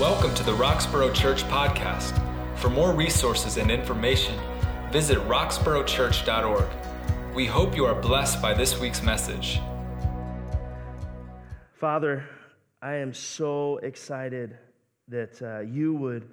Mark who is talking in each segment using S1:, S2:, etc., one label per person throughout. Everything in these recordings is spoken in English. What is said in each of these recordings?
S1: Welcome to the Roxborough Church Podcast. For more resources and information, visit roxboroughchurch.org. We hope you are blessed by this week's message.
S2: Father, I am so excited that uh, you would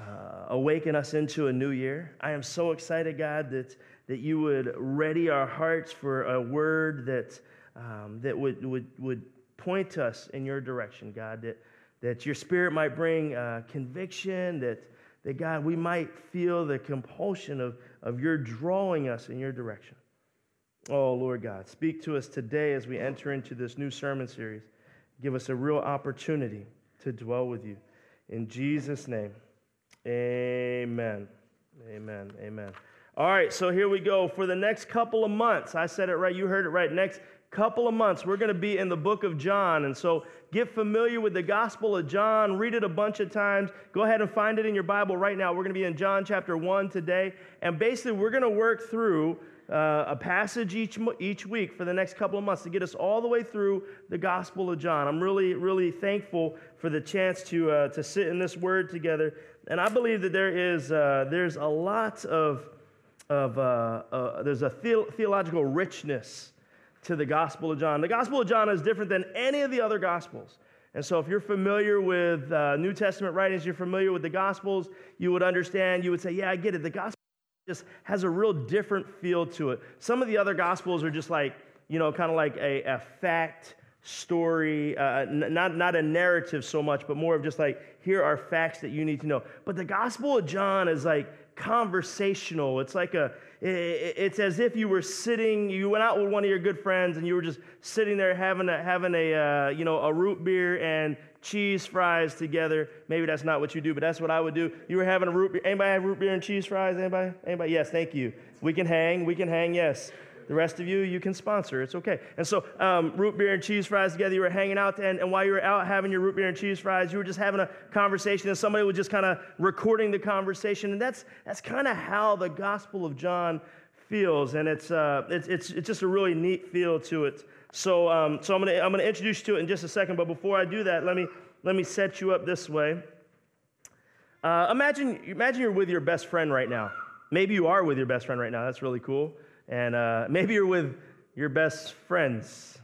S2: uh, awaken us into a new year. I am so excited, God, that, that you would ready our hearts for a word that, um, that would, would, would point us in your direction, God, that that your spirit might bring uh, conviction, that, that God, we might feel the compulsion of, of your drawing us in your direction. Oh, Lord God, speak to us today as we enter into this new sermon series. Give us a real opportunity to dwell with you. In Jesus' name, amen. Amen. Amen. All right, so here we go. For the next couple of months, I said it right, you heard it right. Next couple of months, we're going to be in the book of John. And so get familiar with the Gospel of John, read it a bunch of times. Go ahead and find it in your Bible right now. We're going to be in John chapter 1 today. And basically, we're going to work through uh, a passage each, each week for the next couple of months to get us all the way through the Gospel of John. I'm really, really thankful for the chance to, uh, to sit in this word together. And I believe that there is uh, there's a lot of, of uh, uh, there's a the- theological richness to the Gospel of John. The Gospel of John is different than any of the other Gospels. And so, if you're familiar with uh, New Testament writings, you're familiar with the Gospels, you would understand, you would say, Yeah, I get it. The Gospel just has a real different feel to it. Some of the other Gospels are just like, you know, kind of like a, a fact story, uh, n- not, not a narrative so much, but more of just like, here are facts that you need to know. But the Gospel of John is like conversational. It's like a, it's as if you were sitting, you went out with one of your good friends and you were just sitting there having a, having a uh, you know, a root beer and cheese fries together. Maybe that's not what you do, but that's what I would do. You were having a root beer. Anybody have root beer and cheese fries? Anybody? Anybody? Yes, thank you. We can hang. We can hang, yes. The rest of you, you can sponsor. It's okay. And so, um, root beer and cheese fries together, you were hanging out, and, and while you were out having your root beer and cheese fries, you were just having a conversation, and somebody was just kind of recording the conversation. And that's, that's kind of how the Gospel of John feels. And it's, uh, it's, it's, it's just a really neat feel to it. So, um, so I'm going to I'm gonna introduce you to it in just a second. But before I do that, let me, let me set you up this way. Uh, imagine, imagine you're with your best friend right now. Maybe you are with your best friend right now. That's really cool. And uh, maybe you're with your best friends.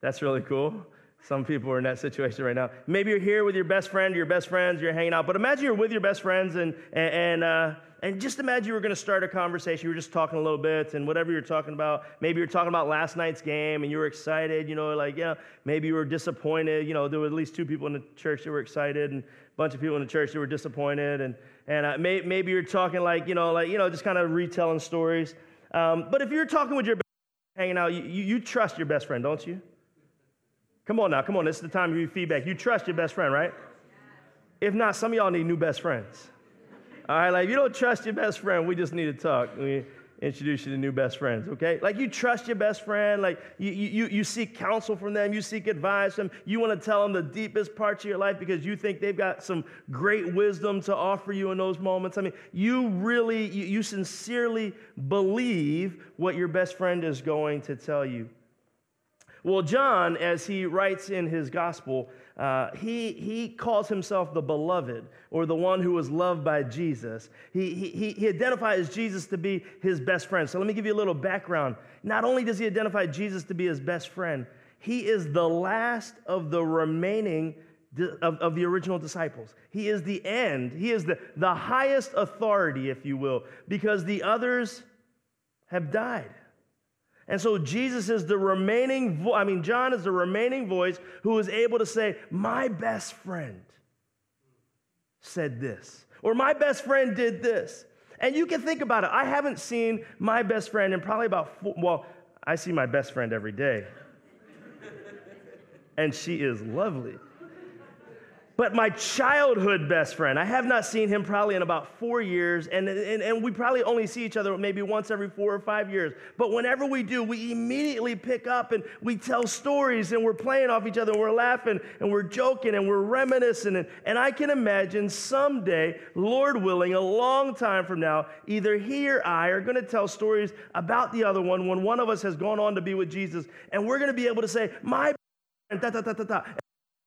S2: That's really cool. Some people are in that situation right now. Maybe you're here with your best friend, your best friends, you're hanging out. But imagine you're with your best friends, and, and, uh, and just imagine you were going to start a conversation. You were just talking a little bit, and whatever you're talking about, maybe you're talking about last night's game, and you were excited, you know, like, know, maybe you were disappointed. You know, there were at least two people in the church that were excited, and a bunch of people in the church that were disappointed. And, and uh, may, maybe you're talking like, you know, like, you know, just kind of retelling stories. Um, but if you're talking with your best friend, hanging out, you, you, trust your best friend, don't you? Come on now, come on. This is the time to give feedback. You trust your best friend, right? If not, some of y'all need new best friends. All right, like if you don't trust your best friend, we just need to talk. Introduce you to new best friends, okay? Like you trust your best friend, like you, you, you seek counsel from them, you seek advice from them, you want to tell them the deepest parts of your life because you think they've got some great wisdom to offer you in those moments. I mean, you really, you, you sincerely believe what your best friend is going to tell you. Well, John, as he writes in his gospel, uh, he, he calls himself the beloved or the one who was loved by Jesus. He, he, he identifies Jesus to be his best friend. So let me give you a little background. Not only does he identify Jesus to be his best friend, he is the last of the remaining of, of, the original disciples. He is the end. He is the, the highest authority, if you will, because the others have died. And so Jesus is the remaining, vo- I mean, John is the remaining voice who is able to say, My best friend said this, or my best friend did this. And you can think about it. I haven't seen my best friend in probably about, four, well, I see my best friend every day. and she is lovely. But my childhood best friend, I have not seen him probably in about four years, and, and, and we probably only see each other maybe once every four or five years. But whenever we do, we immediately pick up and we tell stories, and we're playing off each other, and we're laughing, and we're joking, and we're reminiscing. And, and I can imagine someday, Lord willing, a long time from now, either he or I are going to tell stories about the other one when one of us has gone on to be with Jesus, and we're going to be able to say, My da, da, da,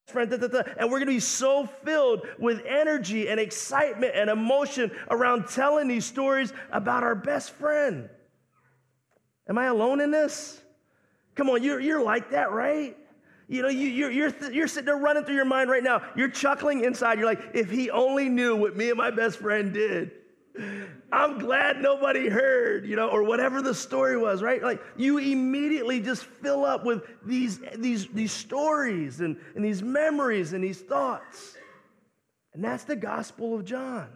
S2: friend, da, da, da. and we're going to be so filled with energy and excitement and emotion around telling these stories about our best friend. Am I alone in this? Come on, you're, you're like that, right? You know, you, you're, you're, you're sitting there running through your mind right now. You're chuckling inside. You're like, if he only knew what me and my best friend did. I'm glad nobody heard, you know, or whatever the story was, right? Like you immediately just fill up with these, these, these stories and, and these memories and these thoughts. And that's the Gospel of John.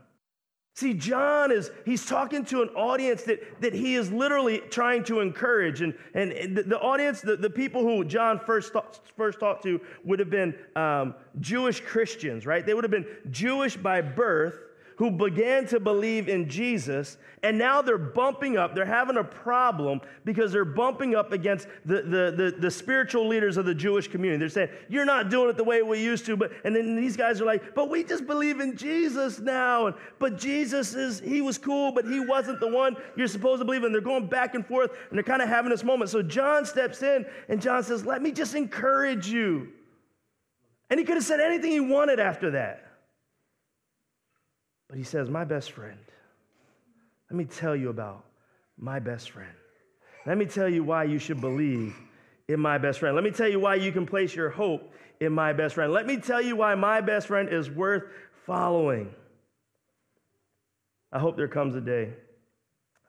S2: See, John is, he's talking to an audience that, that he is literally trying to encourage. And, and the, the audience, the, the people who John first, first talked to would have been um, Jewish Christians, right? They would have been Jewish by birth who began to believe in Jesus, and now they're bumping up. They're having a problem because they're bumping up against the, the, the, the, spiritual leaders of the Jewish community. They're saying, You're not doing it the way we used to. But and then these guys are like, But we just believe in Jesus now. And, but Jesus is, he was cool, but he wasn't the one you're supposed to believe in. They're going back and forth, and they're kind of having this moment. So John steps in, and John says, Let me just encourage you. And he could have said anything he wanted after that. But he says, My best friend. Let me tell you about my best friend. Let me tell you why you should believe in my best friend. Let me tell you why you can place your hope in my best friend. Let me tell you why my best friend is worth following. I hope there comes a day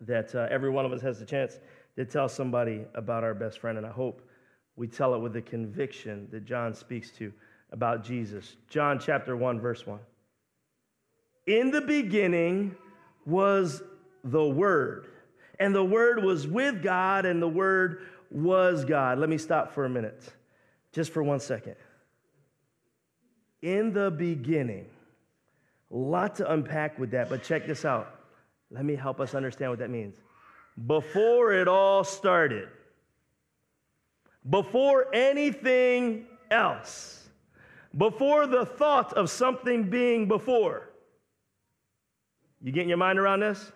S2: that uh, every one of us has the chance to tell somebody about our best friend, and I hope we tell it with the conviction that John speaks to about Jesus. John chapter 1, verse 1. In the beginning was the Word, and the Word was with God, and the Word was God. Let me stop for a minute, just for one second. In the beginning, a lot to unpack with that, but check this out. Let me help us understand what that means. Before it all started, before anything else, before the thought of something being before, you getting your mind around this?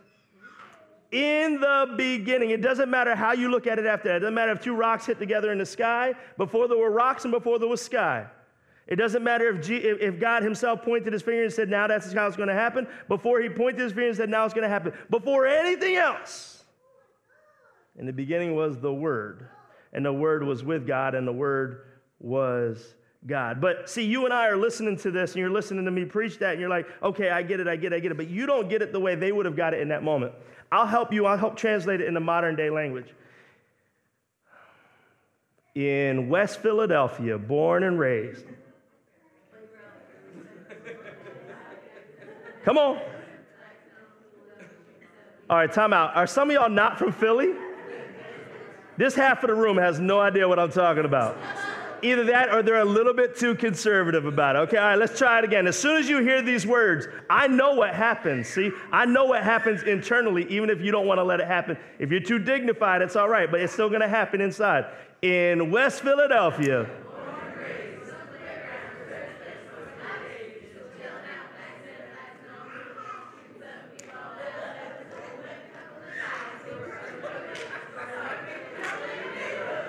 S2: In the beginning, it doesn't matter how you look at it after that. It doesn't matter if two rocks hit together in the sky, before there were rocks and before there was sky. It doesn't matter if, G, if God Himself pointed His finger and said, Now that's how it's going to happen. Before He pointed His finger and said, Now it's going to happen. Before anything else. In the beginning was the Word, and the Word was with God, and the Word was God. But see, you and I are listening to this and you're listening to me preach that and you're like, okay, I get it, I get it, I get it. But you don't get it the way they would have got it in that moment. I'll help you, I'll help translate it into modern day language. In West Philadelphia, born and raised. Come on. All right, time out. Are some of y'all not from Philly? This half of the room has no idea what I'm talking about. Either that or they're a little bit too conservative about it. Okay, all right, let's try it again. As soon as you hear these words, I know what happens. See, I know what happens internally, even if you don't want to let it happen. If you're too dignified, it's all right, but it's still going to happen inside. In West Philadelphia,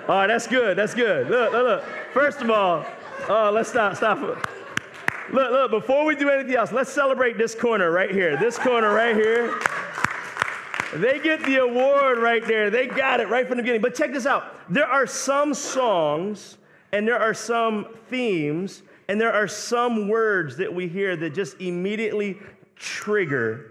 S2: All right, oh, that's good. That's good. Look, look, look. First of all, uh, let's stop, stop. Look, look, before we do anything else, let's celebrate this corner right here. This corner right here. They get the award right there. They got it right from the beginning. But check this out there are some songs and there are some themes and there are some words that we hear that just immediately trigger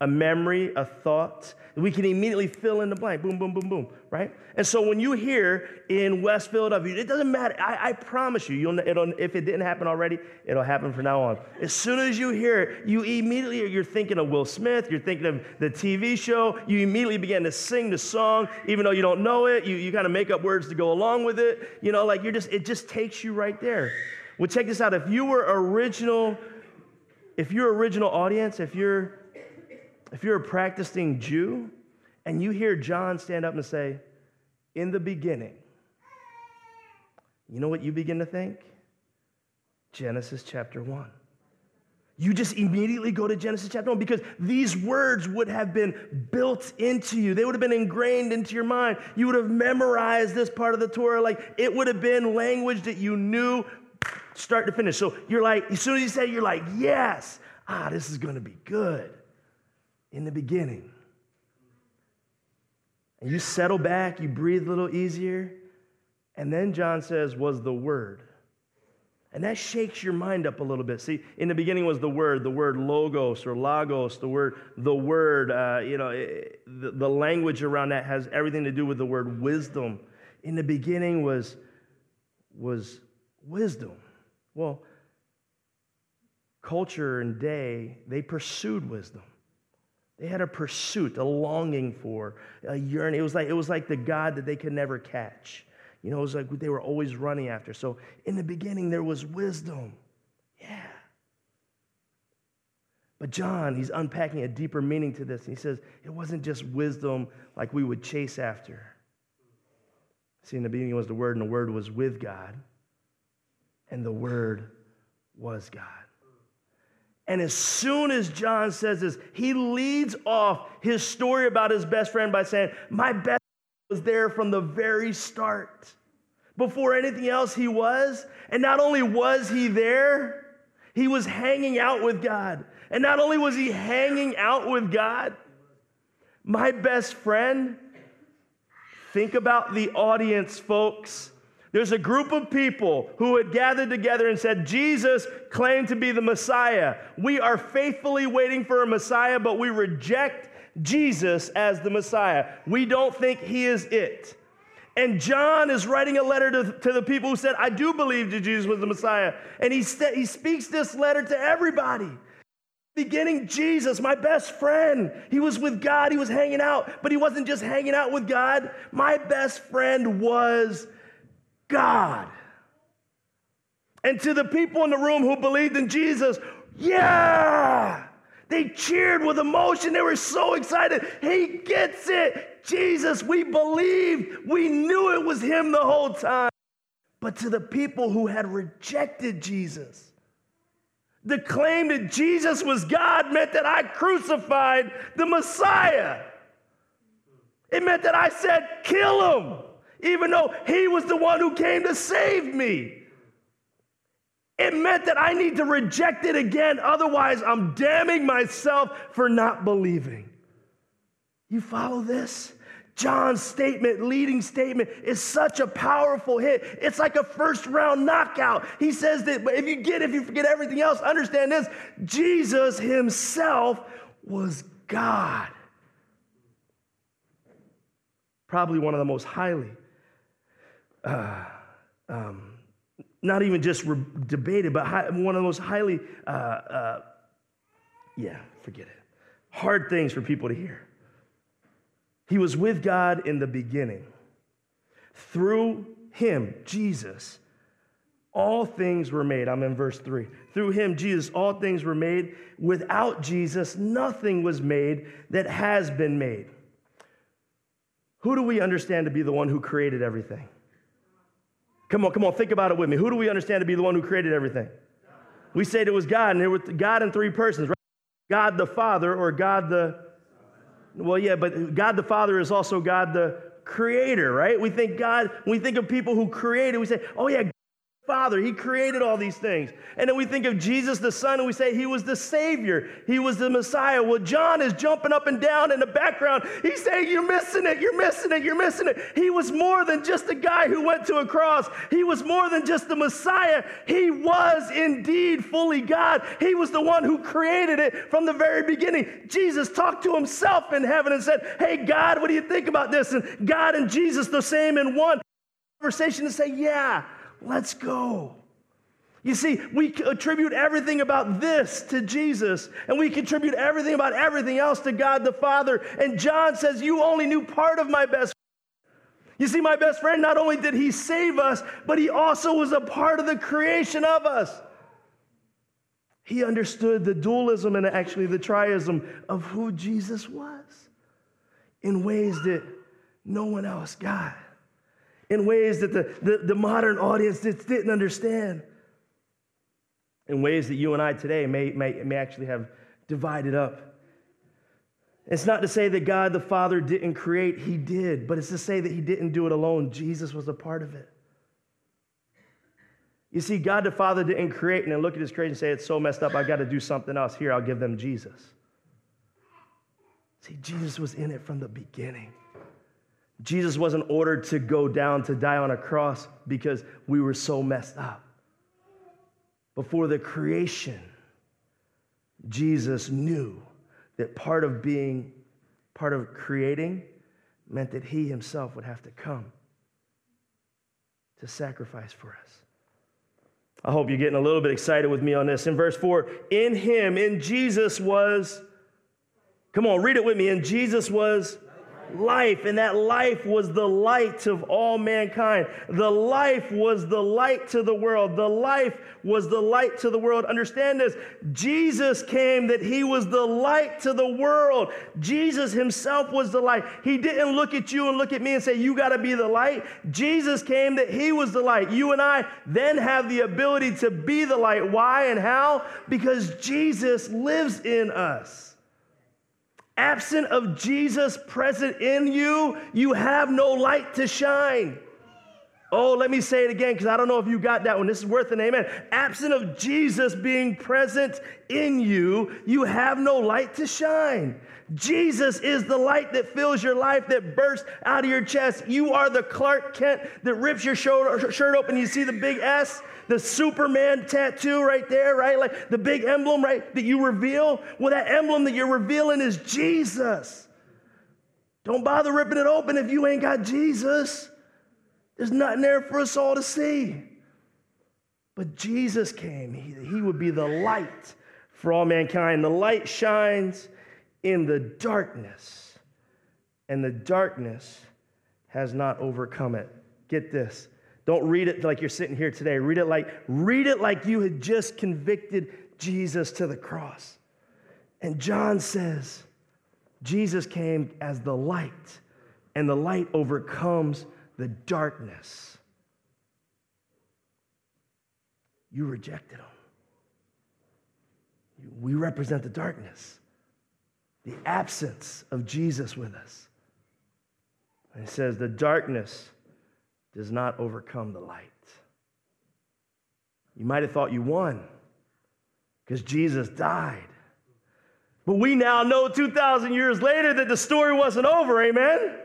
S2: a memory, a thought. We can immediately fill in the blank. Boom, boom, boom, boom right? And so when you hear in West Philadelphia, it doesn't matter. I, I promise you, you'll, it'll, if it didn't happen already, it'll happen from now on. As soon as you hear it, you immediately, you're thinking of Will Smith, you're thinking of the TV show, you immediately begin to sing the song, even though you don't know it, you, you kind of make up words to go along with it. You know, like you're just, it just takes you right there. Well, check this out. If you were original, if you're original audience, if you're, if you're a practicing Jew, and you hear John stand up and say, In the beginning, you know what you begin to think? Genesis chapter 1. You just immediately go to Genesis chapter 1 because these words would have been built into you. They would have been ingrained into your mind. You would have memorized this part of the Torah. Like it would have been language that you knew start to finish. So you're like, as soon as he said, you're like, yes, ah, this is going to be good in the beginning. And you settle back, you breathe a little easier. And then John says, was the Word. And that shakes your mind up a little bit. See, in the beginning was the word, the word logos or logos, the word, the word, uh, you know, it, the, the language around that has everything to do with the word wisdom. In the beginning was, was wisdom. Well, culture and day, they pursued wisdom. They had a pursuit, a longing for, a yearning. It was like, it was like the God that they could never catch. You know, it was like they were always running after. So in the beginning, there was wisdom. Yeah. But John, he's unpacking a deeper meaning to this. And he says it wasn't just wisdom like we would chase after. See, in the beginning was the Word, and the Word was with God, and the Word was God. And as soon as John says this, he leads off his story about his best friend by saying, My best was there from the very start. Before anything else, he was. And not only was he there, he was hanging out with God. And not only was he hanging out with God, my best friend, think about the audience, folks. There's a group of people who had gathered together and said, Jesus claimed to be the Messiah. We are faithfully waiting for a Messiah, but we reject Jesus as the Messiah. We don't think he is it. And John is writing a letter to, to the people who said, I do believe that Jesus was the Messiah. And he, st- he speaks this letter to everybody. Beginning, Jesus, my best friend. He was with God, he was hanging out, but he wasn't just hanging out with God. My best friend was God. And to the people in the room who believed in Jesus, yeah! They cheered with emotion. They were so excited. He gets it. Jesus, we believed. We knew it was him the whole time. But to the people who had rejected Jesus, the claim that Jesus was God meant that I crucified the Messiah. It meant that I said, kill him, even though he was the one who came to save me. It meant that I need to reject it again, otherwise, I'm damning myself for not believing. You follow this? John's statement, leading statement, is such a powerful hit. It's like a first round knockout. He says that but if you get, if you forget everything else, understand this Jesus himself was God. Probably one of the most highly uh, um, not even just re- debated, but high, one of the most highly, uh, uh, yeah, forget it, hard things for people to hear. He was with God in the beginning. Through him, Jesus, all things were made. I'm in verse 3. Through him, Jesus, all things were made. Without Jesus, nothing was made that has been made. Who do we understand to be the one who created everything? Come on, come on, think about it with me. Who do we understand to be the one who created everything? We said it was God, and it was God in three persons, right? God the Father or God the, well, yeah, but God the Father is also God the creator, right? We think God, when we think of people who created, we say, oh, yeah, Father, He created all these things. And then we think of Jesus the Son and we say He was the Savior, He was the Messiah. Well, John is jumping up and down in the background. He's saying, You're missing it, you're missing it, you're missing it. He was more than just a guy who went to a cross, He was more than just the Messiah. He was indeed fully God. He was the one who created it from the very beginning. Jesus talked to Himself in heaven and said, Hey, God, what do you think about this? And God and Jesus, the same in one conversation, to say, Yeah. Let's go. You see, we attribute everything about this to Jesus, and we contribute everything about everything else to God the Father. And John says, You only knew part of my best friend. You see, my best friend, not only did he save us, but he also was a part of the creation of us. He understood the dualism and actually the triism of who Jesus was in ways that no one else got in ways that the, the, the modern audience didn't understand, in ways that you and I today may, may, may actually have divided up. It's not to say that God the Father didn't create, He did, but it's to say that He didn't do it alone. Jesus was a part of it. You see, God the Father didn't create and then look at his creation and say, It's so messed up, I've got to do something else. Here, I'll give them Jesus. See, Jesus was in it from the beginning. Jesus wasn't ordered to go down to die on a cross because we were so messed up. Before the creation, Jesus knew that part of being, part of creating, meant that he himself would have to come to sacrifice for us. I hope you're getting a little bit excited with me on this. In verse 4, in him, in Jesus was, come on, read it with me. In Jesus was life, and that life was the light of all mankind. The life was the light to the world. The life was the light to the world. Understand this Jesus came that he was the light to the world. Jesus himself was the light. He didn't look at you and look at me and say, You got to be the light. Jesus came that he was the light. You and I then have the ability to be the light. Why and how? Because Jesus lives in us. Absent of Jesus present in you, you have no light to shine. Oh, let me say it again because I don't know if you got that one. This is worth an amen. Absent of Jesus being present in you, you have no light to shine. Jesus is the light that fills your life, that bursts out of your chest. You are the Clark Kent that rips your shirt open. You see the big S? The Superman tattoo right there, right? Like the big emblem, right, that you reveal. Well, that emblem that you're revealing is Jesus. Don't bother ripping it open if you ain't got Jesus. There's nothing there for us all to see. But Jesus came, he, he would be the light for all mankind. The light shines in the darkness, and the darkness has not overcome it. Get this don't read it like you're sitting here today. Read it like read it like you had just convicted Jesus to the cross. And John says, Jesus came as the light, and the light overcomes the darkness. You rejected him. We represent the darkness, the absence of Jesus with us. And he says, the darkness does not overcome the light. You might have thought you won because Jesus died. But we now know 2,000 years later that the story wasn't over, amen?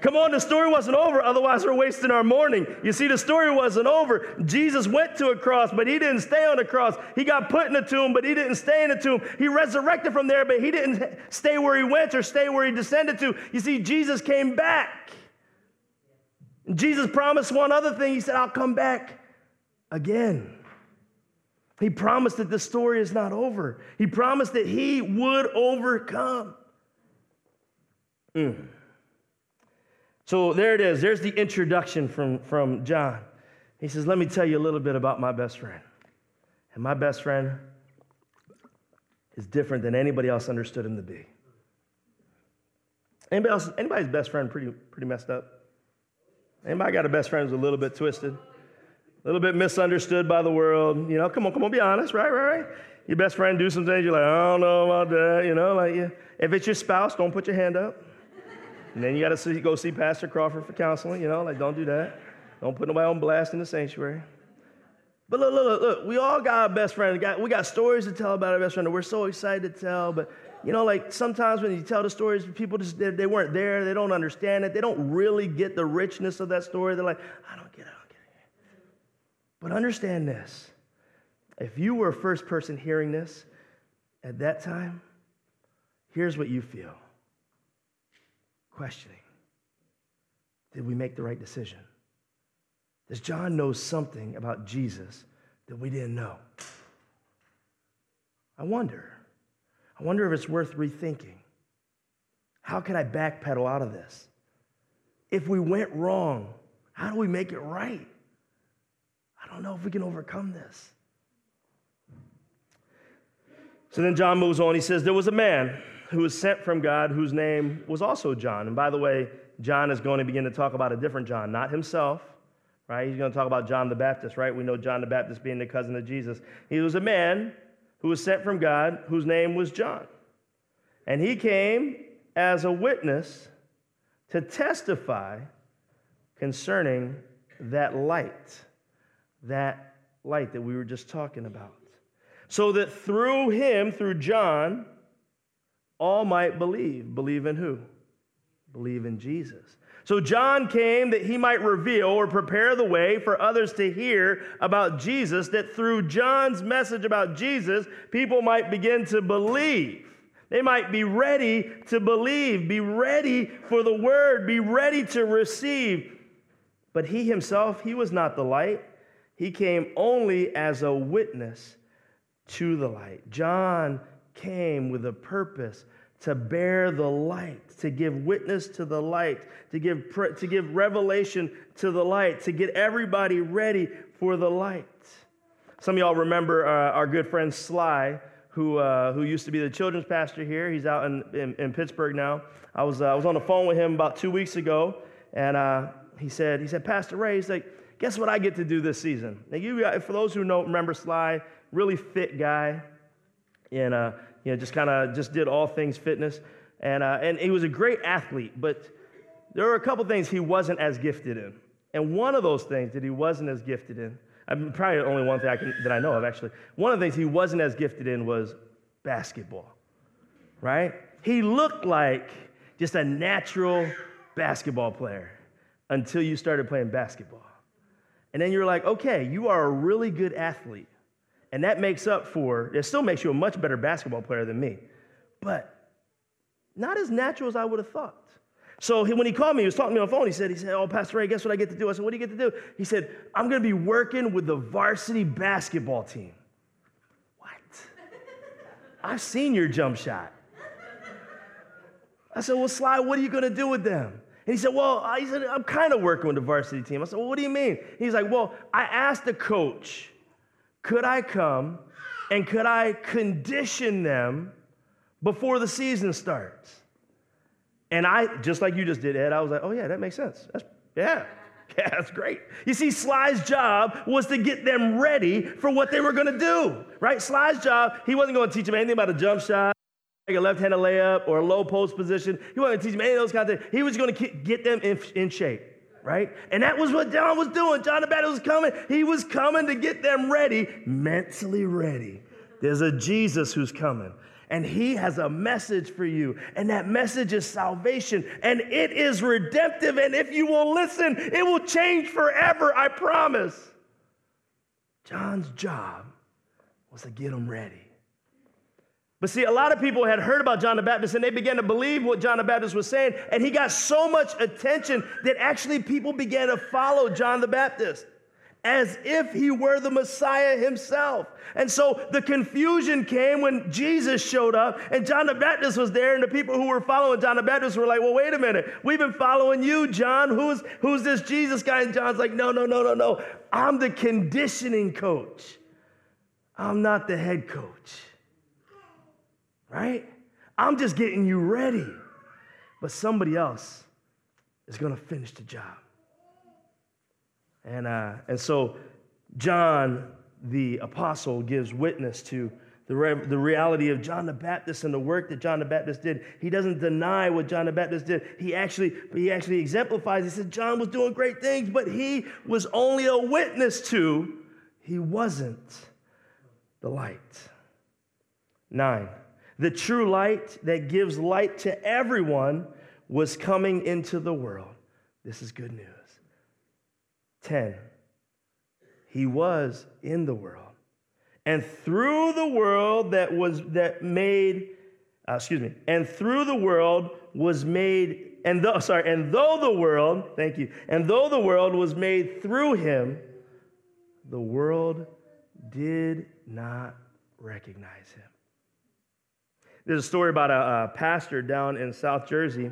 S2: Come on, the story wasn't over, otherwise, we're wasting our morning. You see, the story wasn't over. Jesus went to a cross, but he didn't stay on the cross. He got put in a tomb, but he didn't stay in the tomb. He resurrected from there, but he didn't stay where he went or stay where he descended to. You see, Jesus came back. Jesus promised one other thing. He said, I'll come back again. He promised that the story is not over. He promised that he would overcome. Mm. So there it is. There's the introduction from, from John. He says, Let me tell you a little bit about my best friend. And my best friend is different than anybody else understood him to be. Anybody else, anybody's best friend pretty, pretty messed up? Anybody got a best friend who's a little bit twisted? A little bit misunderstood by the world? You know, come on, come on, be honest, right, right, right? Your best friend do some things, you're like, I don't know about that, you know, like, yeah. If it's your spouse, don't put your hand up. And then you got to go see Pastor Crawford for counseling, you know, like, don't do that. Don't put nobody on blast in the sanctuary. But look, look, look, look, we all got a best friend. We got stories to tell about our best friend that we're so excited to tell, but you know, like sometimes when you tell the stories, people just, they, they, weren't there, they don't understand it, they don't really get the richness of that story. They're like, I don't get it, I don't get it. But understand this if you were a first person hearing this at that time, here's what you feel questioning Did we make the right decision? Does John know something about Jesus that we didn't know? I wonder. I wonder if it's worth rethinking. How can I backpedal out of this? If we went wrong, how do we make it right? I don't know if we can overcome this. So then John moves on. He says, There was a man who was sent from God whose name was also John. And by the way, John is going to begin to talk about a different John, not himself, right? He's going to talk about John the Baptist, right? We know John the Baptist being the cousin of Jesus. He was a man who was sent from God, whose name was John. And he came as a witness to testify concerning that light, that light that we were just talking about. So that through him, through John, all might believe. Believe in who? Believe in Jesus. So John came that he might reveal or prepare the way for others to hear about Jesus, that through John's message about Jesus, people might begin to believe. They might be ready to believe, be ready for the word, be ready to receive. But he himself, he was not the light. He came only as a witness to the light. John came with a purpose to bear the light, to give witness to the light, to give, to give revelation to the light, to get everybody ready for the light. Some of y'all remember uh, our good friend Sly, who, uh, who used to be the children's pastor here. He's out in, in, in Pittsburgh now. I was, uh, I was on the phone with him about two weeks ago, and uh, he, said, he said, Pastor Ray, he's like, guess what I get to do this season? Now, you, for those who don't remember Sly, really fit guy, and uh, you know, just kind of just did all things fitness. And, uh, and he was a great athlete, but there were a couple things he wasn't as gifted in. And one of those things that he wasn't as gifted in, I mean, probably only one thing I can, that I know of actually, one of the things he wasn't as gifted in was basketball, right? He looked like just a natural basketball player until you started playing basketball. And then you're like, okay, you are a really good athlete. And that makes up for, it still makes you a much better basketball player than me, but not as natural as I would have thought. So he, when he called me, he was talking to me on the phone. He said, he said, oh, Pastor Ray, guess what I get to do? I said, what do you get to do? He said, I'm going to be working with the varsity basketball team. What? I've seen your jump shot. I said, well, Sly, what are you going to do with them? And he said, well, he said, I'm kind of working with the varsity team. I said, well, what do you mean? He's like, well, I asked the coach could I come and could I condition them before the season starts? And I, just like you just did, Ed, I was like, oh, yeah, that makes sense. That's, yeah, yeah, that's great. You see, Sly's job was to get them ready for what they were going to do, right? Sly's job, he wasn't going to teach them anything about a jump shot, like a left-handed layup or a low post position. He wasn't going to teach them any of those kinds of things. He was going to get them in, in shape right? And that was what John was doing. John the Baptist was coming. He was coming to get them ready, mentally ready. There's a Jesus who's coming. And he has a message for you. And that message is salvation. And it is redemptive. And if you will listen, it will change forever, I promise. John's job was to get them ready. But see, a lot of people had heard about John the Baptist and they began to believe what John the Baptist was saying. And he got so much attention that actually people began to follow John the Baptist as if he were the Messiah himself. And so the confusion came when Jesus showed up and John the Baptist was there, and the people who were following John the Baptist were like, Well, wait a minute, we've been following you, John. Who's, who's this Jesus guy? And John's like, No, no, no, no, no. I'm the conditioning coach, I'm not the head coach right? I'm just getting you ready. But somebody else is going to finish the job. And, uh, and so John, the apostle, gives witness to the, re- the reality of John the Baptist and the work that John the Baptist did. He doesn't deny what John the Baptist did. He actually, he actually exemplifies. He said John was doing great things, but he was only a witness to, he wasn't the light. Nine. The true light that gives light to everyone was coming into the world. This is good news. 10. He was in the world. And through the world that was that made uh, excuse me, and through the world was made and though sorry, and though the world, thank you. And though the world was made through him, the world did not recognize him. There's a story about a, a pastor down in South Jersey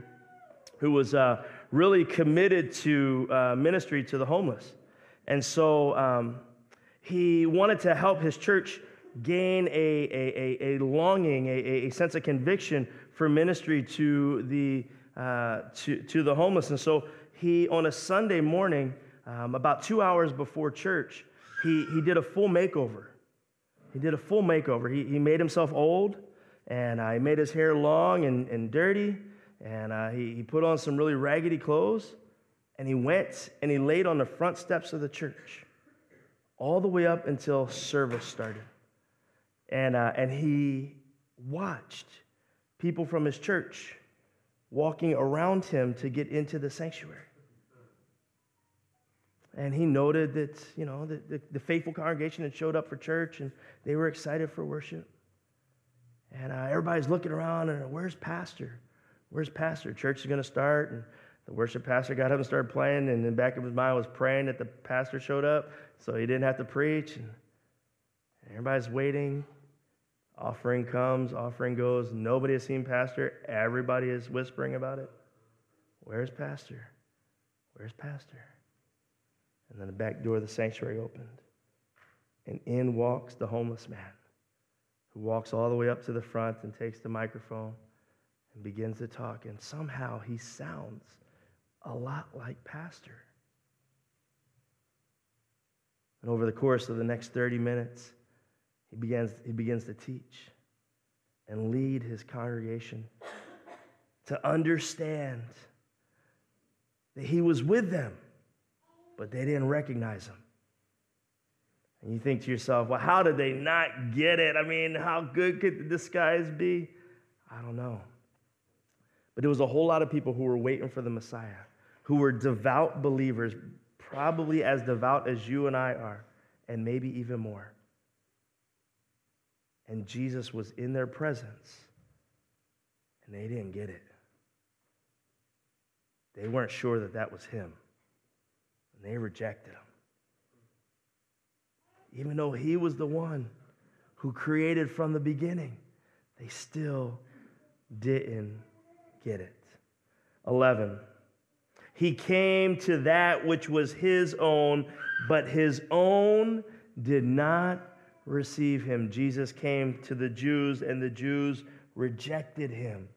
S2: who was uh, really committed to uh, ministry to the homeless. And so um, he wanted to help his church gain a, a, a, a longing, a, a, sense of conviction for ministry to the, uh, to, to the homeless. And so he, on a Sunday morning, um, about two hours before church, he, he did a full makeover. He did a full makeover. He, he made himself old and uh, he made his hair long and, and dirty, and uh, he, he put on some really raggedy clothes, and he went and he laid on the front steps of the church all the way up until service started. And, uh, and he watched people from his church walking around him to get into the sanctuary. And he noted that, you know, the, the, the faithful congregation had showed up for church and they were excited for worship. And uh, everybody's looking around and where's pastor? Where's pastor? Church is going to start. And the worship pastor got up and started playing. And in the back of his mind was praying that the pastor showed up so he didn't have to preach. And everybody's waiting. Offering comes, offering goes. Nobody has seen pastor. Everybody is whispering about it. Where's pastor? Where's pastor? And then the back door of the sanctuary opened. And in walks the homeless man who walks all the way up to the front and takes the microphone and begins to talk. And somehow he sounds a lot like Pastor. And over the course of the next 30 minutes, he begins, he begins to teach and lead his congregation to understand that he was with them, but they didn't recognize him. And you think to yourself, well, how did they not get it? I mean, how good could the disguise be? I don't know. But there was a whole lot of people who were waiting for the Messiah, who were devout believers, probably as devout as you and I are, and maybe even more. And Jesus was in their presence, and they didn't get it. They weren't sure that that was him, and they rejected him even though he was the one who created from the beginning, they still didn't get it. 11. He came to that which was his own, but his own did not receive him. Jesus came to the Jews, and the Jews rejected him.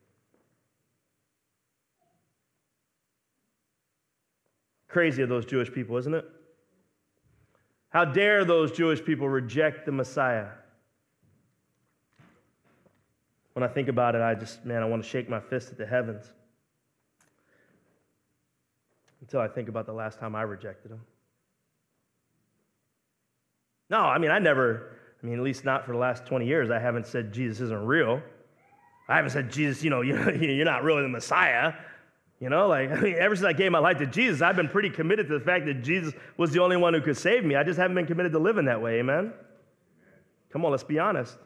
S2: Crazy of those Jewish people, isn't it? How dare those Jewish people reject the Messiah? When I think about it, I just, man, I want to shake my fist at the heavens. Until I think about the last time I rejected him. No, I mean, I never, I mean, at least not for the last 20 years, I haven't said Jesus isn't real. I haven't said, Jesus, you know, you're not really the Messiah. You know, like, I mean, ever since I gave my life to Jesus, I've been pretty committed to the fact that Jesus was the only one who could save me. I just haven't been committed to living that way, amen? Come on, let's be honest.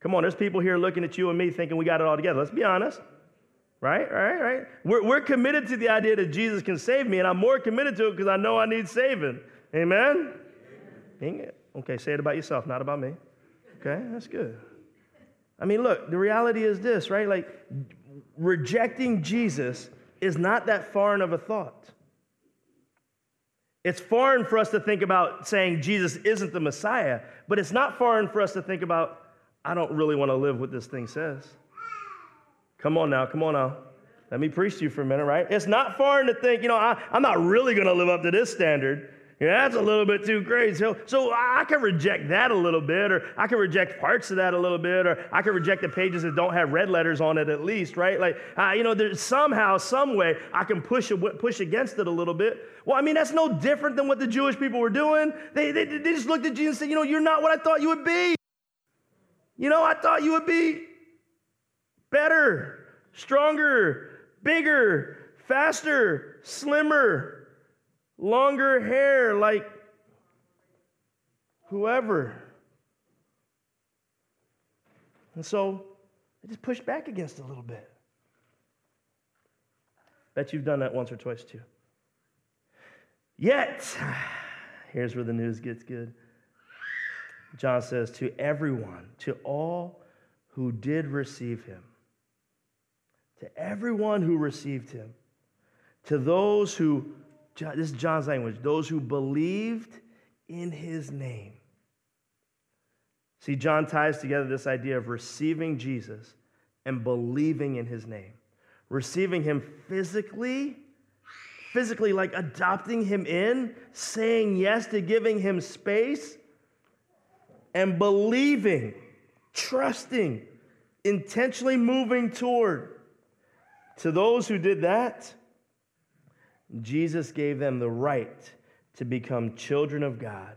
S2: Come on, there's people here looking at you and me thinking we got it all together. Let's be honest. Right, right, right. We're, we're committed to the idea that Jesus can save me, and I'm more committed to it because I know I need saving. Amen? Amen? Okay, say it about yourself, not about me. Okay, that's good. I mean, look, the reality is this, right? Like, rejecting Jesus is not that foreign of a thought. It's foreign for us to think about saying Jesus isn't the Messiah, but it's not foreign for us to think about, I don't really want to live what this thing says. Come on now, come on now. Let me preach to you for a minute, right? It's not foreign to think, you know, I, am not really going to live up to this standard. Yeah, that's a little bit too crazy. So, so I can reject that a little bit, or I can reject parts of that a little bit, or I can reject the pages that don't have red letters on it at least, right? Like, uh, you know, there's somehow, some way, I can push, push against it a little bit. Well, I mean, that's no different than what the Jewish people were doing. They, they, they just looked at Jesus and said, you know, you're not what I thought you would be. You know, I thought you would be better, stronger, bigger, faster, slimmer, longer hair like whoever. And so I just pushed back against it a little bit. Bet you've done that once or twice too. Yet, here's where the news gets good. John says, To everyone, to all who did receive him, to everyone who received him, to those who this is John's language. Those who believed in his name. See, John ties together this idea of receiving Jesus and believing in his name. Receiving him physically, physically, like adopting him in, saying yes to giving him space, and believing, trusting, intentionally moving toward. To those who did that, Jesus gave them the right to become children of God.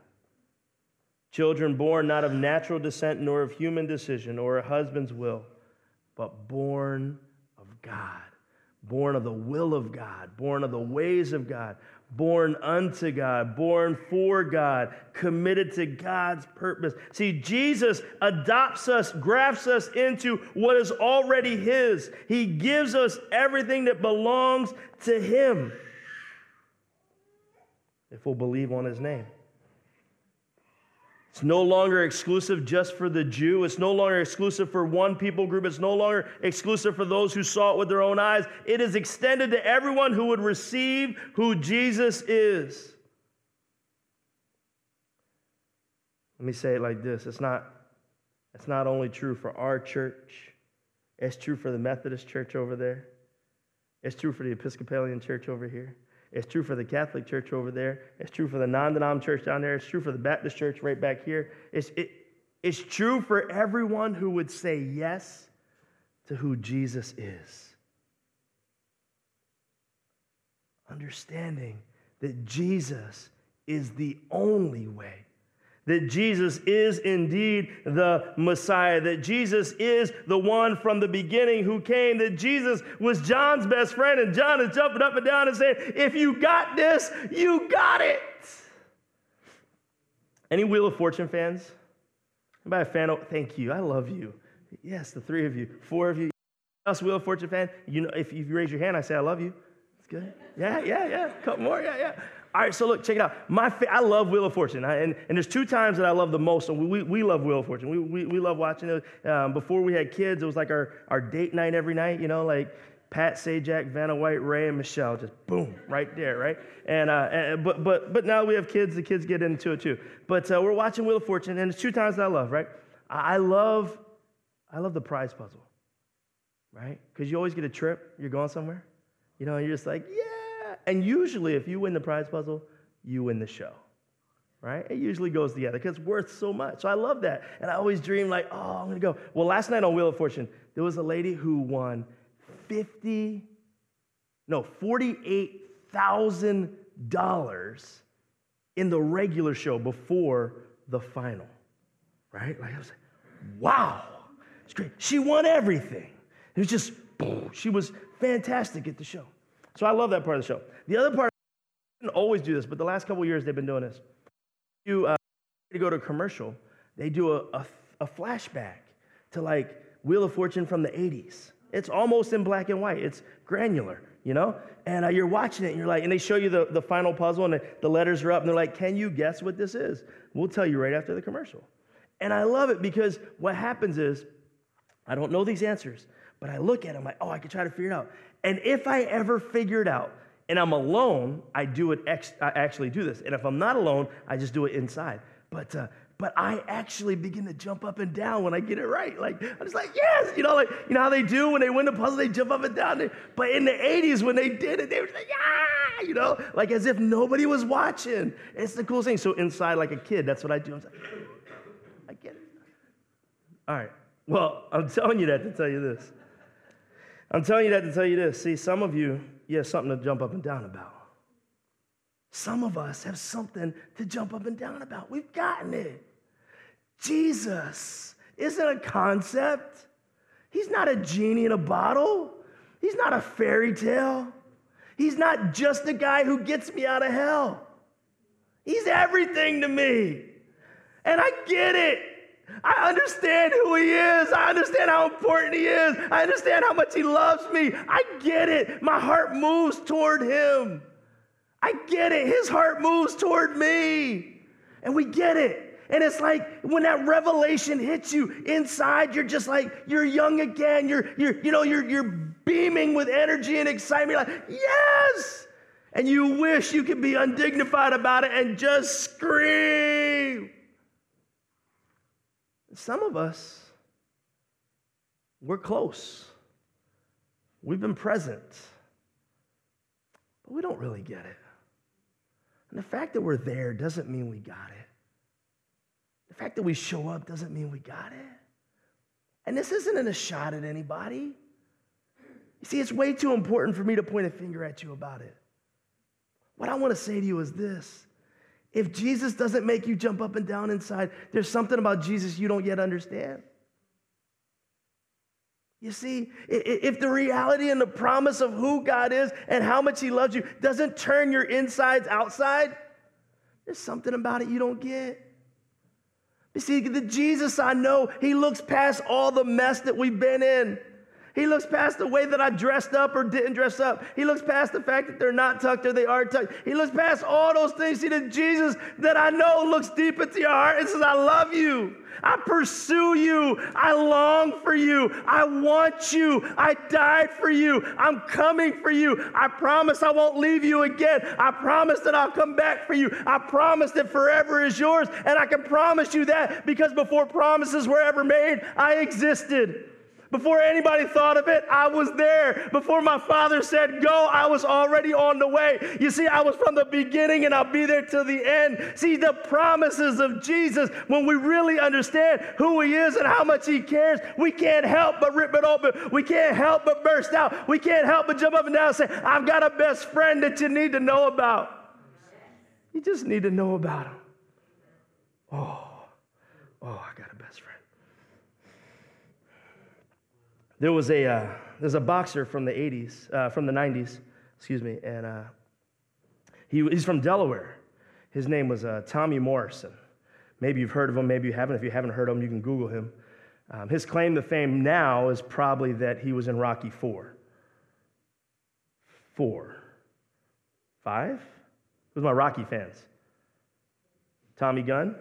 S2: Children born not of natural descent nor of human decision or a husband's will, but born of God, born of the will of God, born of the ways of God, born unto God, born for God, committed to God's purpose. See, Jesus adopts us, grafts us into what is already His. He gives us everything that belongs to Him if we'll believe on His name. It's no longer exclusive just for the Jew. It's no longer exclusive for one people group. It's no longer exclusive for those who saw it with their own eyes. It is extended to everyone who would receive who Jesus is. Let me say it like this it's not, it's not only true for our church, it's true for the Methodist church over there, it's true for the Episcopalian church over here. It's true for the Catholic Church over there. It's true for the non denom church down there. It's true for the Baptist church right back here. It's, it, it's true for everyone who would say yes to who Jesus is. Understanding that Jesus is the only way that Jesus is indeed the Messiah, that Jesus is the one from the beginning who came, that Jesus was John's best friend, and John is jumping up and down and saying, If you got this, you got it. Any Wheel of Fortune fans? Anybody a fan? Of, thank you. I love you. Yes, the three of you, four of you. Else Wheel of Fortune fan? You know, if you raise your hand, I say I love you. It's good. Yeah, yeah, yeah. A couple more. Yeah, yeah. All right, so look, check it out. My fa- I love Wheel of Fortune, I, and, and there's two times that I love the most. And we, we, love Wheel of Fortune. We, we, we love watching it. Um, before we had kids, it was like our, our date night every night, you know, like Pat Sajak, Vanna White, Ray, and Michelle, just boom, right there, right? And, uh, and but but but now we have kids. The kids get into it too. But uh, we're watching Wheel of Fortune, and it's two times that I love, right? I love, I love the prize puzzle, right? Because you always get a trip. You're going somewhere, you know, and you're just like, yeah and usually, if you win the prize puzzle, you win the show. Right? It usually goes together because it's worth so much. So I love that. And I always dream, like, oh, I'm going to go. Well, last night on Wheel of Fortune, there was a lady who won 50, no, $48,000 in the regular show before the final. Right? Like, I was like, wow, it's great. She won everything. It was just, she was fantastic at the show. So I love that part of the show. The other part, I didn't always do this, but the last couple years they've been doing this. You uh, to go to a commercial, they do a, a, a flashback to like Wheel of Fortune from the 80s. It's almost in black and white. It's granular, you know? And uh, you're watching it and you're like, and they show you the, the final puzzle and the, the letters are up and they're like, can you guess what this is? We'll tell you right after the commercial. And I love it because what happens is, I don't know these answers, but I look at them like, oh, I could try to figure it out. And if I ever figure it out and I'm alone, I do it. Ex- I actually do this. And if I'm not alone, I just do it inside. But uh, but I actually begin to jump up and down when I get it right. Like I'm just like yes, you know, like you know how they do when they win the puzzle, they jump up and down. But in the '80s when they did it, they were like ah, you know, like as if nobody was watching. It's the coolest thing. So inside, like a kid, that's what I do. I'm like, I get it. All right. Well, I'm telling you that to tell you this. I'm telling you that to tell you this. See, some of you, you have something to jump up and down about. Some of us have something to jump up and down about. We've gotten it. Jesus isn't a concept, He's not a genie in a bottle, He's not a fairy tale. He's not just a guy who gets me out of hell. He's everything to me. And I get it. I understand who he is. I understand how important he is. I understand how much he loves me. I get it. My heart moves toward him. I get it. His heart moves toward me. And we get it. And it's like when that revelation hits you inside, you're just like, you're young again. You're, you're, you know, you're, you're beaming with energy and excitement. You're like, yes. And you wish you could be undignified about it and just scream. Some of us, we're close. We've been present, but we don't really get it. And the fact that we're there doesn't mean we got it. The fact that we show up doesn't mean we got it. And this isn't in a shot at anybody. You see, it's way too important for me to point a finger at you about it. What I want to say to you is this If Jesus doesn't make you jump up and down inside, there's something about Jesus you don't yet understand. You see, if the reality and the promise of who God is and how much He loves you doesn't turn your insides outside, there's something about it you don't get. You see, the Jesus I know, He looks past all the mess that we've been in. He looks past the way that I dressed up or didn't dress up. He looks past the fact that they're not tucked or they are tucked. He looks past all those things. See, the Jesus that I know looks deep into your heart and says, I love you. I pursue you. I long for you. I want you. I died for you. I'm coming for you. I promise I won't leave you again. I promise that I'll come back for you. I promise that forever is yours. And I can promise you that because before promises were ever made, I existed. Before anybody thought of it, I was there. Before my father said go, I was already on the way. You see, I was from the beginning and I'll be there till the end. See, the promises of Jesus, when we really understand who he is and how much he cares, we can't help but rip it open. We can't help but burst out. We can't help but jump up and down and say, I've got a best friend that you need to know about. You just need to know about him. Oh, oh, I got a best friend. There was a, uh, there's a boxer from the 80s, uh, from the 90s, excuse me, and uh, he, he's from Delaware. His name was uh, Tommy Morrison. Maybe you've heard of him, maybe you haven't. If you haven't heard of him, you can Google him. Um, his claim to fame now is probably that he was in Rocky 4. Four. Five? Who's my Rocky fans? Tommy Gunn?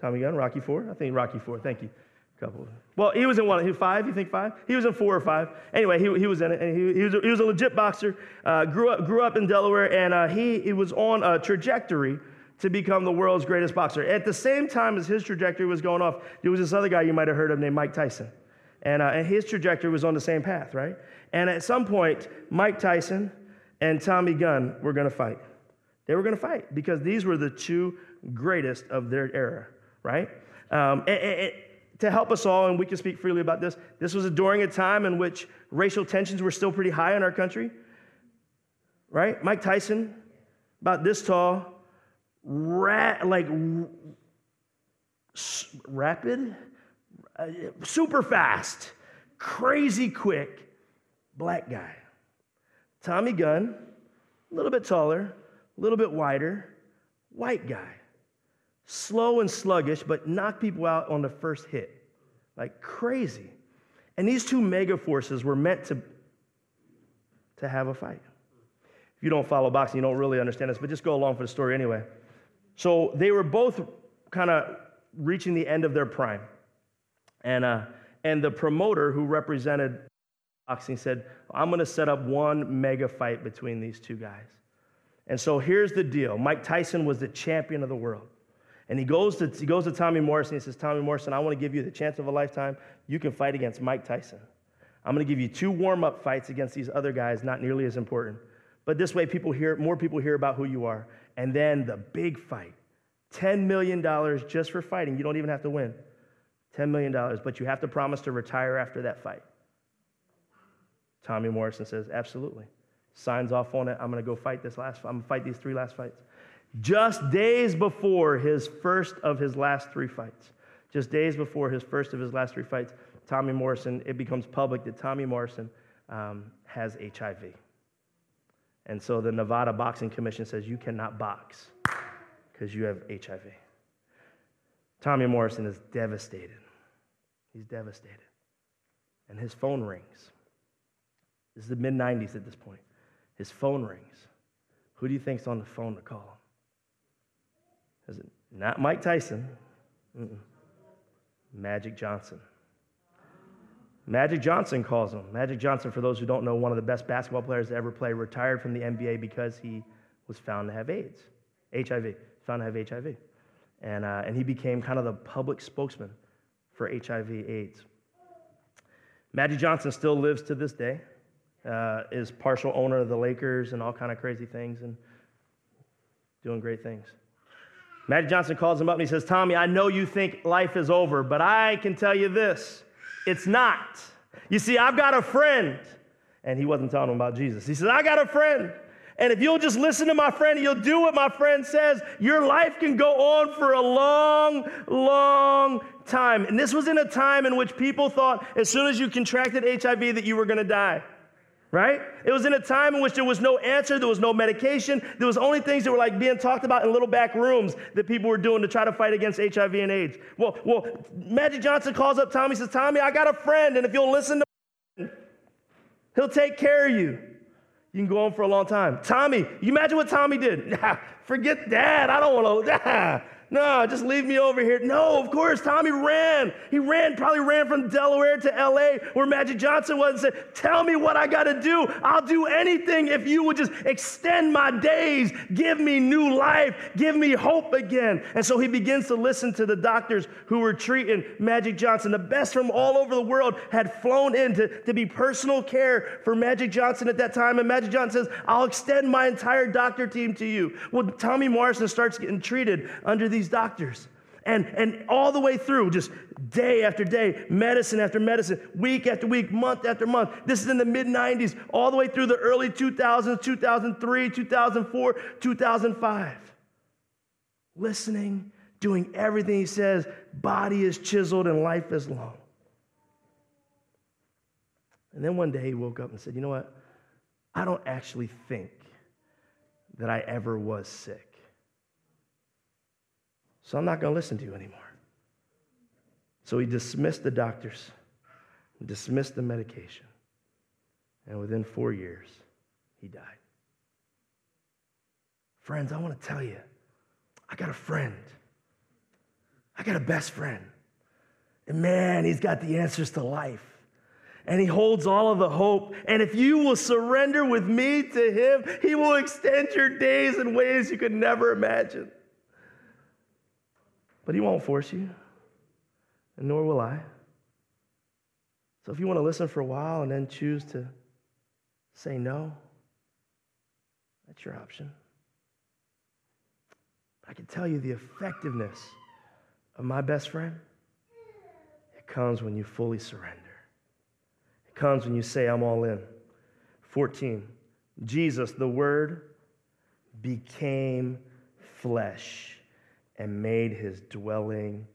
S2: Tommy Gunn, Rocky 4? I think Rocky 4, thank you a couple. Well, he was in one. He was five. You think five? He was in four or five. Anyway, he, he was in it, and he, he, was, a, he was a legit boxer. Uh, grew up grew up in Delaware, and uh, he, he was on a trajectory to become the world's greatest boxer. At the same time as his trajectory was going off, there was this other guy you might have heard of named Mike Tyson, and, uh, and his trajectory was on the same path, right? And at some point, Mike Tyson and Tommy Gunn were going to fight. They were going to fight because these were the two greatest of their era, right? Um, and, and, to help us all, and we can speak freely about this, this was during a time in which racial tensions were still pretty high in our country. Right? Mike Tyson, about this tall, like rapid, uh, super fast, crazy quick, black guy. Tommy Gunn, a little bit taller, a little bit wider, white guy slow and sluggish, but knock people out on the first hit. Like crazy. And these two mega forces were meant to, to have a fight. If you don't follow boxing, you don't really understand this, but just go along for the story anyway. So they were both kind of reaching the end of their prime. And, uh, and the promoter who represented boxing said, I'm going to set up one mega fight between these two guys. And so here's the deal Mike Tyson was the champion of the world. And he goes to, he goes to Tommy Morrison. He says, Tommy Morrison, I want to give you the chance of a lifetime. You can fight against Mike Tyson. I'm going to give you two warm up fights against these other guys, not nearly as important. But this way, people hear, more people hear about who you are. And then the big fight $10 million just for fighting. You don't even have to win. $10 million, but you have to promise to retire after that fight. Tommy Morrison says, Absolutely. Signs off on it. I'm going to go fight this last, I'm going to fight these three last fights just days before his first of his last three fights. Just days before his first of his last three fights, Tommy Morrison, it becomes public that Tommy Morrison um, has HIV. And so the Nevada Boxing Commission says you cannot box because you have HIV. Tommy Morrison is devastated. He's devastated. And his phone rings. This is the mid 90s at this point. His phone rings. Who do you think's on the phone to call? Is it not Mike Tyson? Mm-mm. Magic Johnson. Magic Johnson calls him. Magic Johnson, for those who don't know, one of the best basketball players to ever play, retired from the NBA because he was found to have AIDS, HIV, found to have HIV. And, uh, and he became kind of the public spokesman for HIV AIDS. Magic Johnson still lives to this day, uh, is partial owner of the Lakers and all kind of crazy things and doing great things. Magic Johnson calls him up and he says, Tommy, I know you think life is over, but I can tell you this it's not. You see, I've got a friend. And he wasn't telling him about Jesus. He says, I got a friend. And if you'll just listen to my friend and you'll do what my friend says, your life can go on for a long, long time. And this was in a time in which people thought as soon as you contracted HIV that you were going to die. Right? It was in a time in which there was no answer, there was no medication, there was only things that were like being talked about in little back rooms that people were doing to try to fight against HIV and AIDS. Well, well, Magic Johnson calls up Tommy, says, Tommy, I got a friend, and if you'll listen to he'll take care of you. You can go on for a long time. Tommy, you imagine what Tommy did? Forget that. I don't want to. No, just leave me over here. No, of course, Tommy ran. He ran, probably ran from Delaware to LA where Magic Johnson was and said, Tell me what I got to do. I'll do anything if you would just extend my days, give me new life, give me hope again. And so he begins to listen to the doctors who were treating Magic Johnson. The best from all over the world had flown in to, to be personal care for Magic Johnson at that time. And Magic Johnson says, I'll extend my entire doctor team to you. Well, Tommy Morrison starts getting treated under these these doctors. And, and all the way through, just day after day, medicine after medicine, week after week, month after month. This is in the mid 90s, all the way through the early 2000s, 2003, 2004, 2005. Listening, doing everything he says, body is chiseled and life is long. And then one day he woke up and said, You know what? I don't actually think that I ever was sick. So I'm not going to listen to you anymore. So he dismissed the doctors, dismissed the medication. And within four years, he died. Friends, I want to tell you, I got a friend. I got a best friend. And man, he's got the answers to life. And he holds all of the hope. And if you will surrender with me to him, he will extend your days in ways you could never imagine. But He won't force you, and nor will I. So if you want to listen for a while and then choose to say no, that's your option. I can tell you the effectiveness of my best friend. It comes when you fully surrender. It comes when you say, I'm all in. 14. Jesus, the Word, became flesh and made his dwelling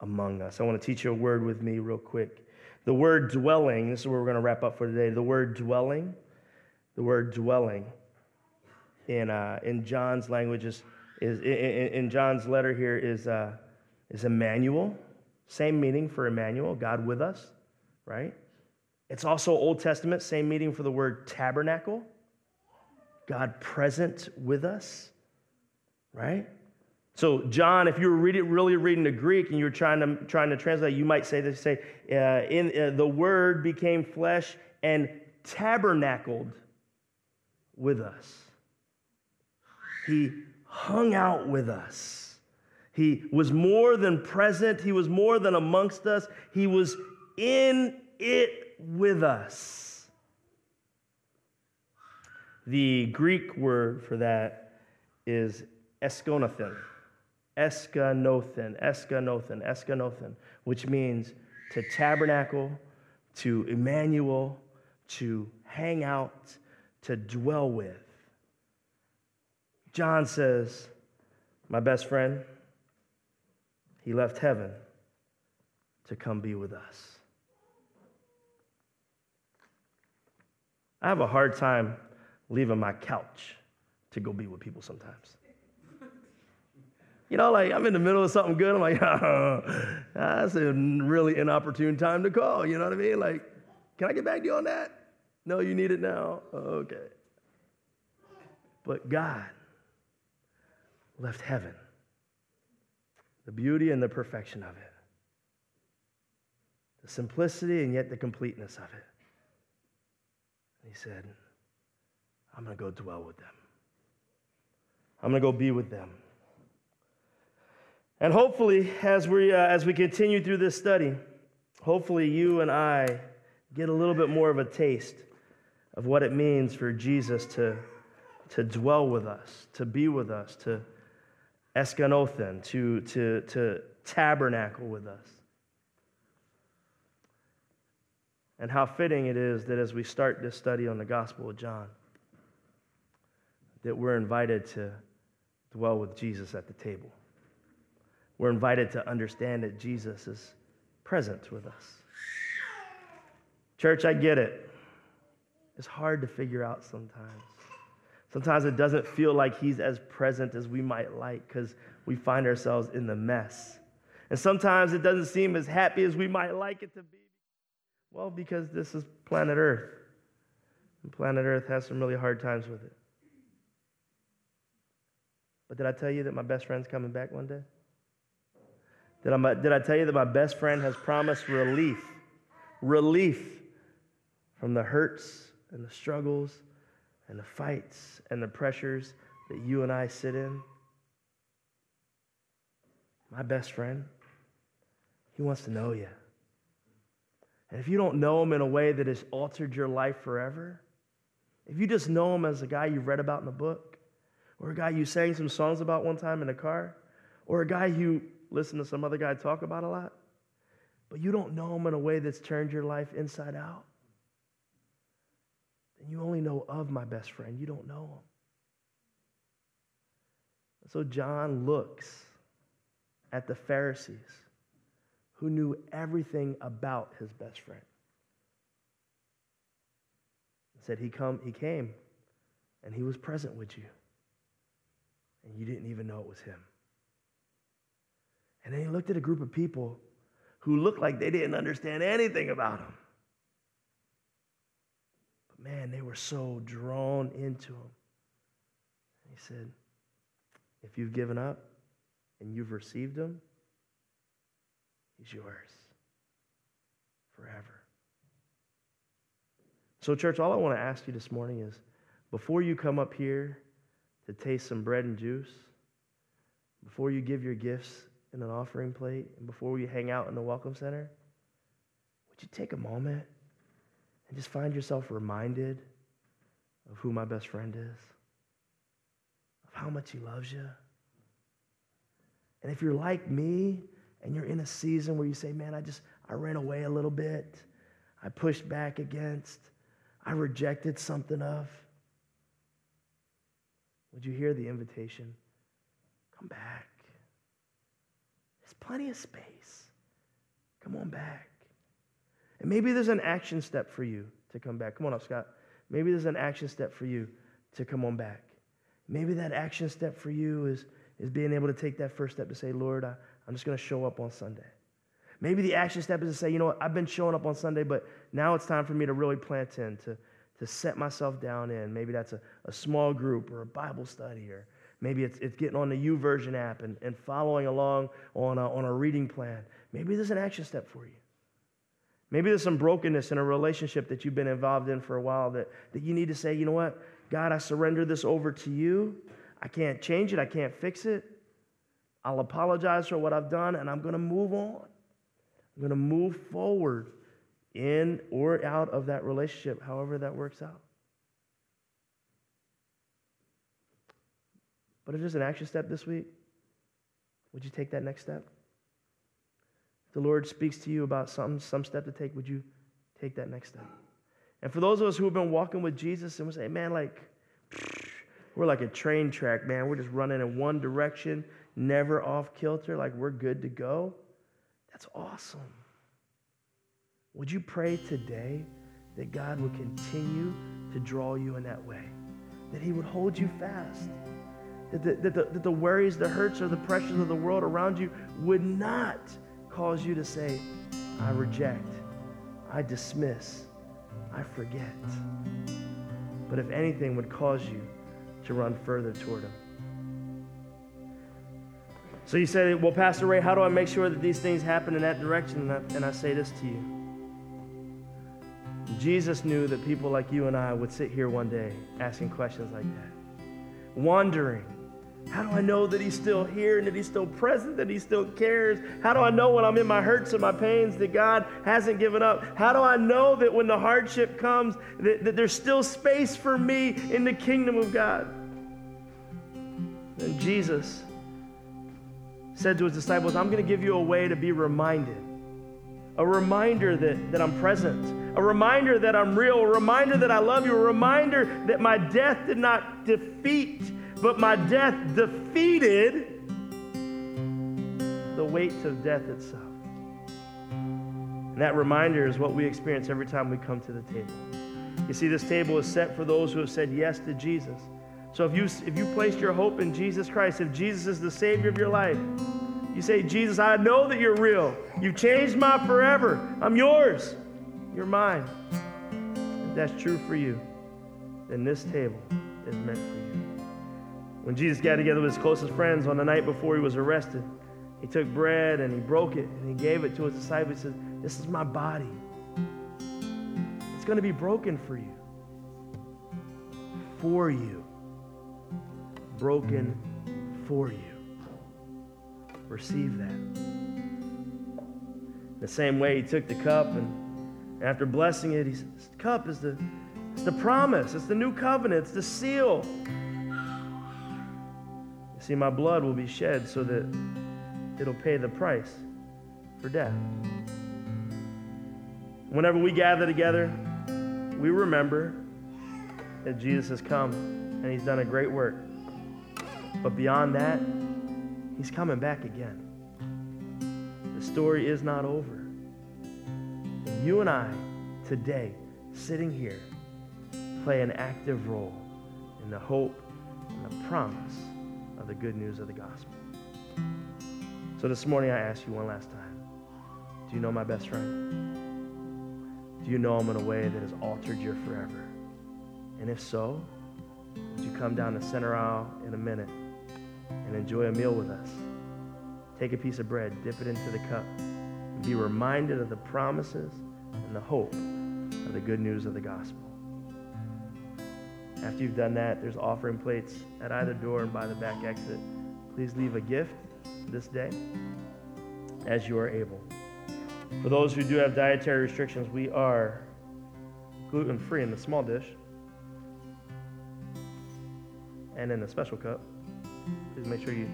S2: among us. I want to teach you a word with me, real quick. The word dwelling, this is where we're going to wrap up for today. The word dwelling, the word dwelling in, uh, in John's language is, is in, in John's letter here is, uh, is Emmanuel. Same meaning for Emmanuel, God with us, right? It's also Old Testament, same meaning for the word tabernacle, God present with us, right? So, John, if you were reading, really reading the Greek and you were trying to, trying to translate, you might say this, say, uh, in, uh, the word became flesh and tabernacled with us. He hung out with us. He was more than present. He was more than amongst us. He was in it with us. The Greek word for that is eskonathen eskanothen, eskanothen, eskanothen, which means to tabernacle, to Emmanuel, to hang out, to dwell with. John says, My best friend, he left heaven to come be with us. I have a hard time leaving my couch to go be with people sometimes. You know, like I'm in the middle of something good. I'm like, oh, that's a really inopportune time to call. You know what I mean? Like, can I get back to you on that? No, you need it now. Okay. But God left heaven, the beauty and the perfection of it, the simplicity and yet the completeness of it. he said, I'm going to go dwell with them. I'm going to go be with them. And hopefully, as we, uh, as we continue through this study, hopefully you and I get a little bit more of a taste of what it means for Jesus to, to dwell with us, to be with us, to eskanothen, to, to, to tabernacle with us. And how fitting it is that as we start this study on the Gospel of John, that we're invited to dwell with Jesus at the table. We're invited to understand that Jesus is present with us. Church, I get it. It's hard to figure out sometimes. Sometimes it doesn't feel like he's as present as we might like because we find ourselves in the mess. And sometimes it doesn't seem as happy as we might like it to be. Well, because this is planet Earth. And planet Earth has some really hard times with it. But did I tell you that my best friend's coming back one day? Did I, did I tell you that my best friend has promised relief? Relief from the hurts and the struggles and the fights and the pressures that you and I sit in? My best friend, he wants to know you. And if you don't know him in a way that has altered your life forever, if you just know him as a guy you've read about in a book, or a guy you sang some songs about one time in a car, or a guy you listen to some other guy talk about a lot, but you don't know him in a way that's turned your life inside out, then you only know of my best friend. You don't know him. So John looks at the Pharisees who knew everything about his best friend. Said he come he came and he was present with you. And you didn't even know it was him. And then he looked at a group of people who looked like they didn't understand anything about him. But man, they were so drawn into him. He said, If you've given up and you've received him, he's yours forever. So, church, all I want to ask you this morning is before you come up here to taste some bread and juice, before you give your gifts in an offering plate, and before we hang out in the Welcome Center, would you take a moment and just find yourself reminded of who my best friend is, of how much he loves you? And if you're like me and you're in a season where you say, man, I just, I ran away a little bit, I pushed back against, I rejected something of, would you hear the invitation? Come back. Plenty of space. Come on back. And maybe there's an action step for you to come back. Come on up, Scott. Maybe there's an action step for you to come on back. Maybe that action step for you is, is being able to take that first step to say, Lord, I, I'm just going to show up on Sunday. Maybe the action step is to say, you know what, I've been showing up on Sunday, but now it's time for me to really plant in, to, to set myself down in. Maybe that's a, a small group or a Bible study, or maybe it's, it's getting on the YouVersion app and, and following along on a, on a reading plan. Maybe there's an action step for you. Maybe there's some brokenness in a relationship that you've been involved in for a while that, that you need to say, you know what, God, I surrender this over to you. I can't change it, I can't fix it. I'll apologize for what I've done, and I'm going to move on. I'm going to move forward in or out of that relationship, however that works out. But if there's an action step this week, would you take that next step? If the Lord speaks to you about some, some step to take, would you take that next step? And for those of us who have been walking with Jesus and we say, man, like, we're like a train track, man. We're just running in one direction, never off kilter, like we're good to go. That's awesome. Would you pray today that God would continue to draw you in that way? That He would hold you fast? That the, that, the, that the worries, the hurts, or the pressures of the world around you would not cause you to say, I reject, I dismiss, I forget. But if anything, would cause you to run further toward Him. So you say, Well, Pastor Ray, how do I make sure that these things happen in that direction? And I, and I say this to you Jesus knew that people like you and I would sit here one day asking questions like that, wondering, how do I know that He's still here and that He's still present, that He still cares? How do I know when I'm in my hurts and my pains that God hasn't given up? How do I know that when the hardship comes, that, that there's still space for me in the kingdom of God? And Jesus said to His disciples, I'm going to give you a way to be reminded a reminder that, that I'm present, a reminder that I'm real, a reminder that I love you, a reminder that my death did not defeat, but my death defeated the weight of death itself. And that reminder is what we experience every time we come to the table. You see, this table is set for those who have said yes to Jesus. So if you, if you placed your hope in Jesus Christ, if Jesus is the Savior of your life, you say, Jesus, I know that you're real. You've changed my forever. I'm yours. You're mine. If that's true for you, then this table is meant for you. When Jesus got together with his closest friends on the night before he was arrested, he took bread and he broke it and he gave it to his disciples. He said, This is my body. It's going to be broken for you. For you broken for you. Receive that. The same way he took the cup and after blessing it, he said, This cup is the, it's the promise, it's the new covenant, it's the seal. See, my blood will be shed so that it'll pay the price for death. Whenever we gather together, we remember that Jesus has come and he's done a great work. But beyond that, he's coming back again. The story is not over. You and I, today, sitting here, play an active role in the hope and the promise of the good news of the gospel. So this morning, I ask you one last time Do you know my best friend? Do you know him in a way that has altered your forever? And if so, would you come down the center aisle in a minute? and enjoy a meal with us. Take a piece of bread, dip it into the cup, and be reminded of the promises and the hope of the good news of the gospel. After you've done that, there's offering plates at either door and by the back exit. Please leave a gift this day as you are able. For those who do have dietary restrictions, we are gluten free in the small dish and in the special cup. Please make sure you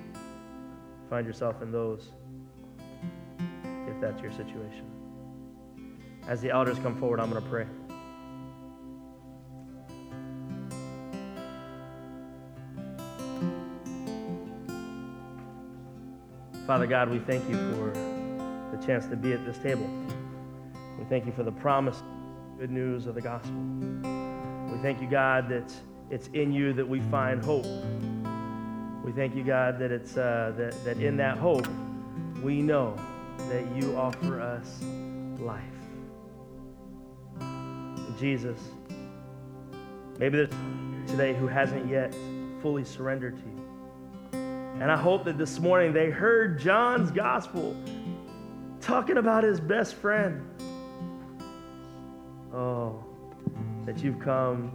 S2: find yourself in those if that's your situation. As the elders come forward, I'm going to pray. Father God, we thank you for the chance to be at this table. We thank you for the promise, good news of the gospel. We thank you, God, that it's in you that we find hope. We thank you, God, that it's uh, that, that in that hope we know that you offer us life. Jesus, maybe there's today who hasn't yet fully surrendered to you. And I hope that this morning they heard John's gospel talking about his best friend. Oh, that you've come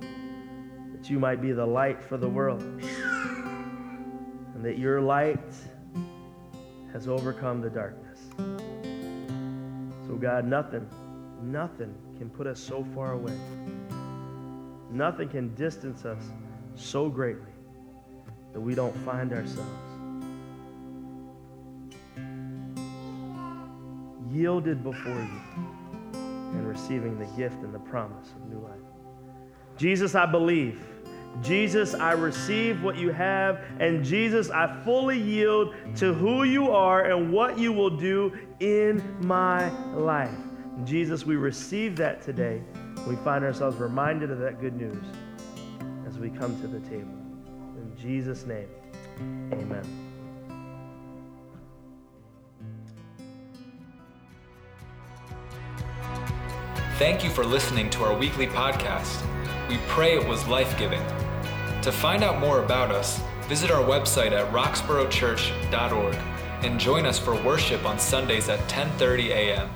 S2: that you might be the light for the world and that your light has overcome the darkness. So, God, nothing, nothing can put us so far away. Nothing can distance us so greatly that we don't find ourselves yielded before you and receiving the gift and the promise of new life. Jesus, I believe. Jesus, I receive what you have, and Jesus, I fully yield to who you are and what you will do in my life. Jesus, we receive that today. We find ourselves reminded of that good news as we come to the table. In Jesus' name, amen.
S1: Thank you for listening to our weekly podcast. We pray it was life giving. To find out more about us, visit our website at roxboroughchurch.org and join us for worship on Sundays at 10:30 a.m.